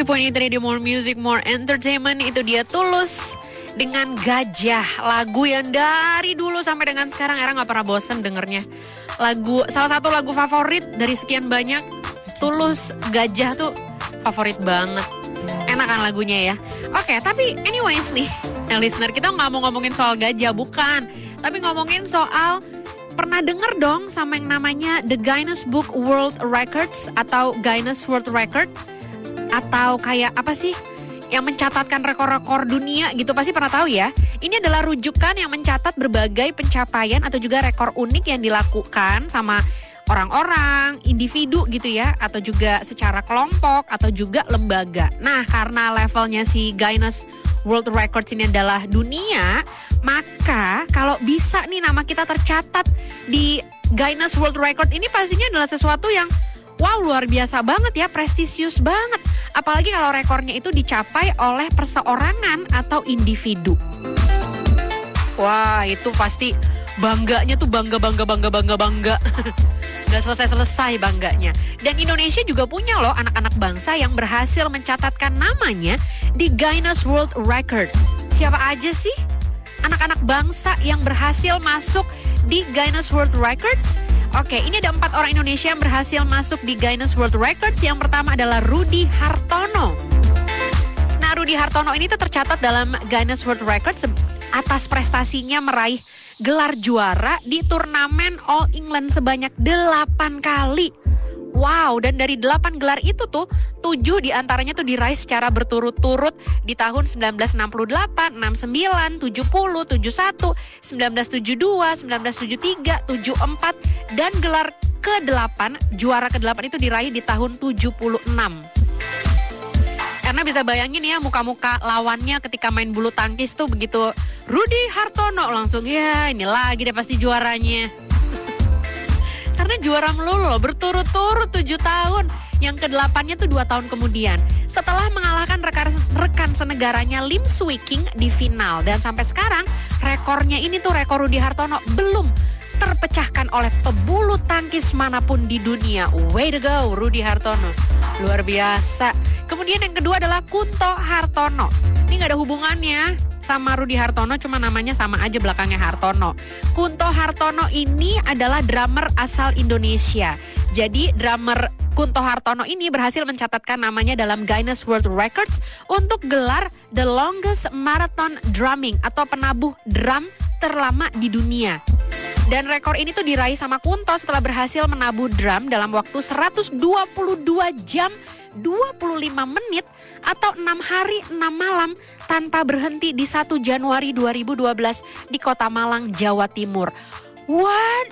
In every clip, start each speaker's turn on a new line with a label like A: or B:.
A: 103.8 Radio More Music More Entertainment. Itu dia tulus dengan gajah lagu yang dari dulu sampai dengan sekarang. Era nggak pernah bosen dengernya. Lagu salah satu lagu favorit dari sekian banyak tulus gajah tuh favorit banget. Enak kan lagunya ya. Oke tapi anyways nih nah listener kita nggak mau ngomongin soal gajah bukan. Tapi ngomongin soal pernah denger dong sama yang namanya The Guinness Book World Records atau Guinness World Record atau kayak apa sih yang mencatatkan rekor-rekor dunia gitu pasti pernah tahu ya. Ini adalah rujukan yang mencatat berbagai pencapaian atau juga rekor unik yang dilakukan sama orang-orang, individu gitu ya, atau juga secara kelompok atau juga lembaga. Nah, karena levelnya si Guinness World Records ini adalah dunia, maka kalau bisa nih nama kita tercatat di Guinness World Record ini pastinya adalah sesuatu yang wow luar biasa banget ya, prestisius banget. Apalagi kalau rekornya itu dicapai oleh perseorangan atau individu. Wah, itu pasti bangganya tuh bangga bangga bangga bangga bangga. Gak selesai-selesai bangganya. Dan Indonesia juga punya loh anak-anak bangsa yang berhasil mencatatkan namanya di Guinness World Record. Siapa aja sih anak-anak bangsa yang berhasil masuk di Guinness World Records? Oke, ini ada empat orang Indonesia yang berhasil masuk di Guinness World Records. Yang pertama adalah Rudi Hartono. Nah, Rudi Hartono ini tuh tercatat dalam Guinness World Records atas prestasinya meraih gelar juara di turnamen All England sebanyak 8 kali. Wow, dan dari 8 gelar itu tuh 7 di antaranya tuh diraih secara berturut-turut di tahun 1968, 69, 70, 71, 1972, 1973, 74, dan gelar ke-8, juara ke-8 itu diraih di tahun 76. Karena bisa bayangin ya muka-muka lawannya ketika main bulu tangkis tuh begitu Rudi Hartono langsung ya ini lagi deh pasti juaranya. Karena juara melulu loh berturut-turut 7 tahun. Yang kedelapannya tuh dua tahun kemudian. Setelah mengalahkan rekan, rekan senegaranya Lim Swee King di final. Dan sampai sekarang rekornya ini tuh rekor Rudi Hartono belum terpecahkan oleh pebulu tangkis mana pun di dunia. Way to go, Rudi Hartono. Luar biasa. Kemudian yang kedua adalah Kunto Hartono. Ini nggak ada hubungannya sama Rudi Hartono, cuma namanya sama aja belakangnya Hartono. Kunto Hartono ini adalah drummer asal Indonesia. Jadi drummer Kunto Hartono ini berhasil mencatatkan namanya dalam Guinness World Records untuk gelar The Longest Marathon Drumming atau penabuh drum terlama di dunia. Dan rekor ini tuh diraih sama Kunto setelah berhasil menabuh drum dalam waktu 122 jam 25 menit atau 6 hari 6 malam tanpa berhenti di 1 Januari 2012 di Kota Malang, Jawa Timur. What?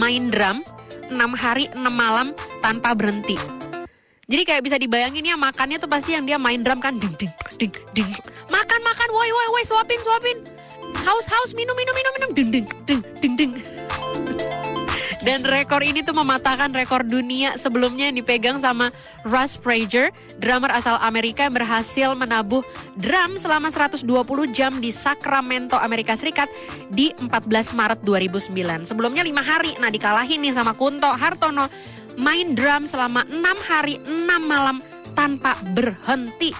A: Main drum 6 hari 6 malam tanpa berhenti. Jadi kayak bisa dibayangin ya makannya tuh pasti yang dia main drum kan ding ding ding ding. Makan makan woi woi woi suapin suapin. Haus haus minum minum minum minum ding ding ding ding ding. Dan rekor ini tuh mematahkan rekor dunia sebelumnya yang dipegang sama Russ Frazier, drummer asal Amerika yang berhasil menabuh drum selama 120 jam di Sacramento, Amerika Serikat di 14 Maret 2009. Sebelumnya 5 hari, nah dikalahin nih sama Kunto Hartono, main drum selama 6 hari 6 malam tanpa berhenti.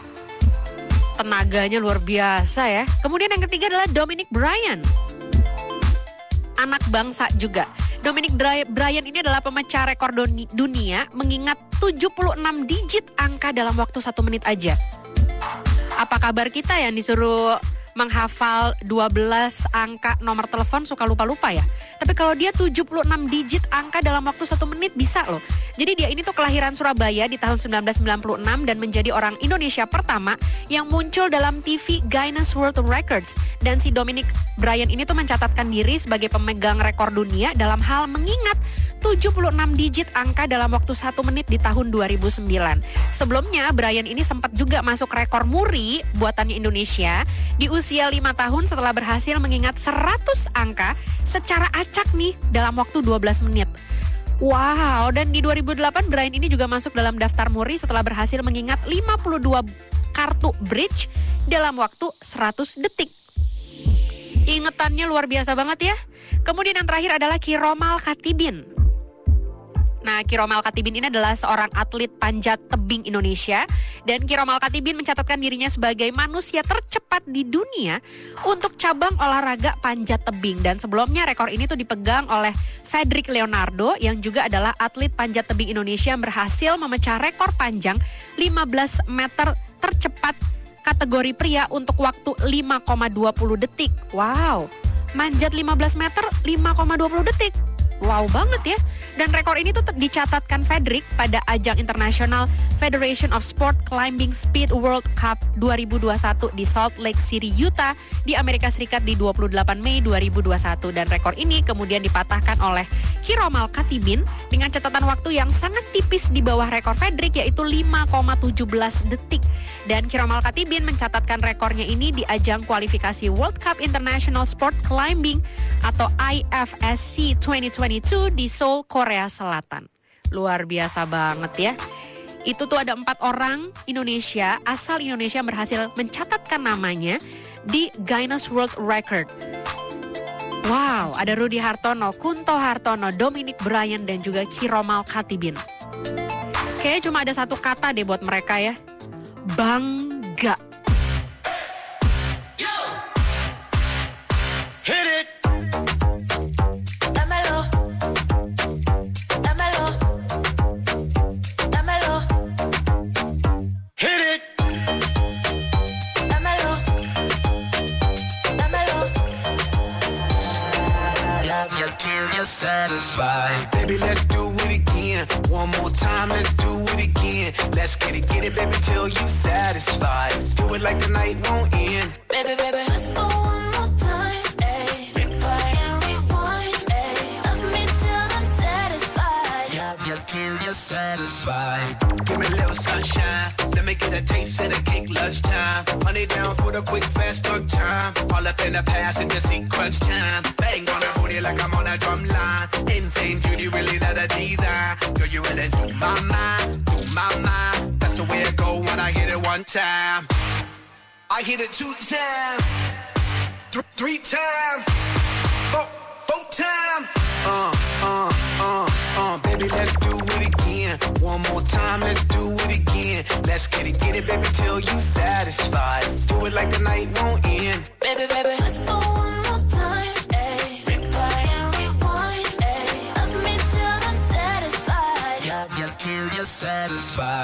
A: Tenaganya luar biasa ya. Kemudian yang ketiga adalah Dominic Bryan. Anak bangsa juga. Dominic Bryan ini adalah pemecah rekor dunia mengingat 76 digit angka dalam waktu satu menit aja. Apa kabar kita yang disuruh menghafal 12 angka nomor telepon suka lupa-lupa ya. Tapi kalau dia 76 digit angka dalam waktu satu menit bisa loh. Jadi dia ini tuh kelahiran Surabaya di tahun 1996 dan menjadi orang Indonesia pertama yang muncul dalam TV Guinness World Records. Dan si Dominic Bryan ini tuh mencatatkan diri sebagai pemegang rekor dunia dalam hal mengingat 76 digit angka dalam waktu satu menit di tahun 2009. Sebelumnya Brian ini sempat juga masuk rekor muri buatannya Indonesia di usia 5 tahun setelah berhasil mengingat 100 angka secara acak nih dalam waktu 12 menit. Wow, dan di 2008 Brian ini juga masuk dalam daftar muri setelah berhasil mengingat 52 kartu bridge dalam waktu 100 detik. Ingetannya luar biasa banget ya. Kemudian yang terakhir adalah Kiromal Katibin. Nah, Kiromal Katibin ini adalah seorang atlet panjat tebing Indonesia dan Kiromal Katibin mencatatkan dirinya sebagai manusia tercepat di dunia untuk cabang olahraga panjat tebing dan sebelumnya rekor ini tuh dipegang oleh Frederick Leonardo yang juga adalah atlet panjat tebing Indonesia yang berhasil memecah rekor panjang 15 meter tercepat kategori pria untuk waktu 5,20 detik. Wow, manjat 15 meter 5,20 detik. Wow banget ya. Dan rekor ini tuh dicatatkan Frederick pada ajang internasional Federation of Sport Climbing Speed World Cup 2021 di Salt Lake City, Utah di Amerika Serikat di 28 Mei 2021 dan rekor ini kemudian dipatahkan oleh Kiromal Katibin dengan catatan waktu yang sangat tipis di bawah rekor Frederick yaitu 5,17 detik. Dan Kiromal Katibin mencatatkan rekornya ini di ajang kualifikasi World Cup International Sport Climbing atau IFSC 2022 di Seoul, Korea Selatan. Luar biasa banget ya. Itu tuh ada empat orang Indonesia, asal Indonesia yang berhasil mencatatkan namanya di Guinness World Record. Wow, ada Rudi Hartono, Kunto Hartono, Dominic Bryan, dan juga Kiromal Katibin. Kayaknya cuma ada satu kata deh buat mereka ya. Bangga.
B: Baby, let's do it again. One more time, let's do it again. Let's get it, get it, baby, till you satisfied. Do it like the night won't end.
C: Baby, baby, let's go one more time. Replay and rewind. Love me till I'm satisfied.
B: Love you till you're satisfied. Give me a little sunshine. Let me get a taste of the cake lunchtime. Money down for the quick, fast, on time. All up in the past and just crunch time. My mind, do my mind. That's the way it go when I hit it one time. I hit it two times, th- three times, four, four times. Uh, uh, uh, uh, baby, let's do it again. One more time, let's do it again. Let's get it, get it, baby, till you satisfied. Do it like the night won't end.
C: Baby, baby, let's go
B: satisfied.